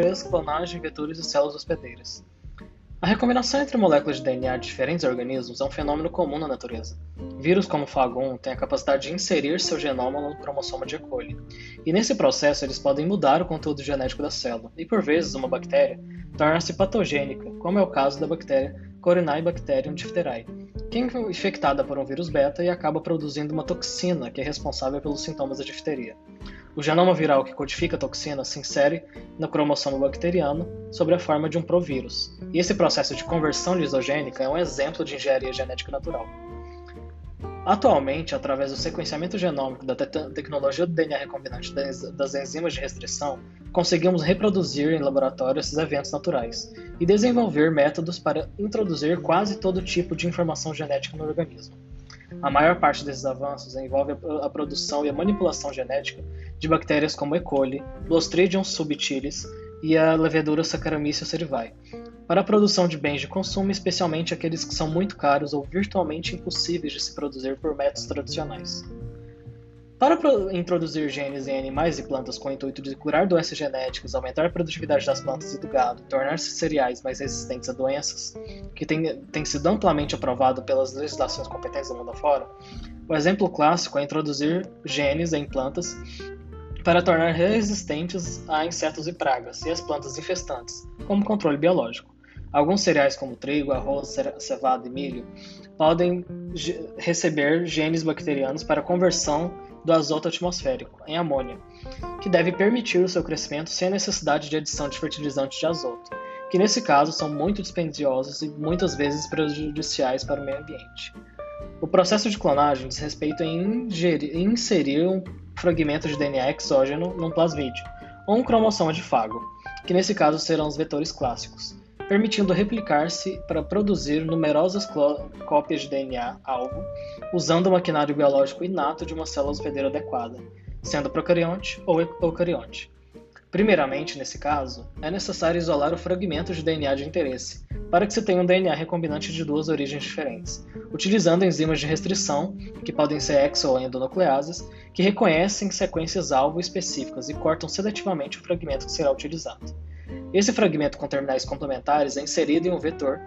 3, clonagem, vetores e células hospedeiras. A recombinação entre moléculas de DNA de diferentes organismos é um fenômeno comum na natureza. Vírus como o FAG1 têm a capacidade de inserir seu genoma no cromossoma de E. coli, e nesse processo eles podem mudar o conteúdo genético da célula, e por vezes uma bactéria torna-se patogênica, como é o caso da bactéria Corynebacterium diphtheriae, que é infectada por um vírus beta e acaba produzindo uma toxina que é responsável pelos sintomas da difteria. O genoma viral que codifica a toxina se insere no cromossomo bacteriano sob a forma de um provírus. E esse processo de conversão lisogênica é um exemplo de engenharia genética natural. Atualmente, através do sequenciamento genômico da te tecnologia do DNA recombinante das enzimas de restrição, conseguimos reproduzir em laboratório esses eventos naturais e desenvolver métodos para introduzir quase todo tipo de informação genética no organismo. A maior parte desses avanços envolve a produção e a manipulação genética de bactérias como E. coli, Clostridium subtilis e a levedura Saccharomyces cerevisiae, para a produção de bens de consumo, especialmente aqueles que são muito caros ou virtualmente impossíveis de se produzir por métodos tradicionais. Para introduzir genes em animais e plantas com o intuito de curar doenças genéticas, aumentar a produtividade das plantas e do gado, tornar-se cereais mais resistentes a doenças, que tem, tem sido amplamente aprovado pelas legislações competentes do mundo afora, o exemplo clássico é introduzir genes em plantas para tornar resistentes a insetos e pragas e as plantas infestantes, como controle biológico. Alguns cereais, como trigo, arroz, cevada e milho, podem receber genes bacterianos para conversão do azoto atmosférico em amônia, que deve permitir o seu crescimento sem a necessidade de adição de fertilizantes de azoto, que nesse caso são muito dispendiosos e muitas vezes prejudiciais para o meio ambiente. O processo de clonagem diz respeito em inserir um fragmento de DNA exógeno num plasmídio, ou um cromossoma de fago, que nesse caso serão os vetores clássicos permitindo replicar-se para produzir numerosas cópias de DNA-alvo, usando o maquinário biológico inato de uma célula hospedeira adequada, sendo procarionte ou eucarionte. Primeiramente, nesse caso, é necessário isolar o fragmento de DNA de interesse, para que se tenha um DNA recombinante de duas origens diferentes, utilizando enzimas de restrição, que podem ser exo ou endonucleases, que reconhecem sequências alvo específicas e cortam seletivamente o fragmento que será utilizado. Esse fragmento com terminais complementares é inserido em um vetor,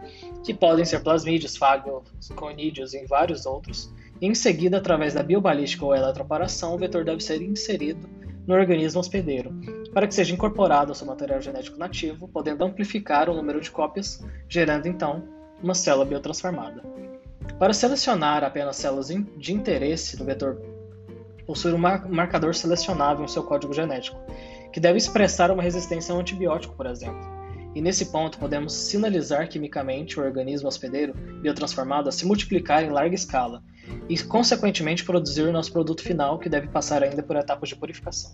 que podem ser plasmídeos, fagos, conídeos e vários outros, e em seguida, através da biobalística ou eletroporação, o vetor deve ser inserido no organismo hospedeiro, para que seja incorporado ao seu material genético nativo, podendo amplificar o número de cópias, gerando então uma célula biotransformada. Para selecionar apenas células de interesse do vetor, possui um marcador selecionável em seu código genético, que deve expressar uma resistência a antibiótico, por exemplo. E nesse ponto, podemos sinalizar quimicamente o organismo hospedeiro biotransformado a se multiplicar em larga escala e, consequentemente, produzir o nosso produto final, que deve passar ainda por etapas de purificação.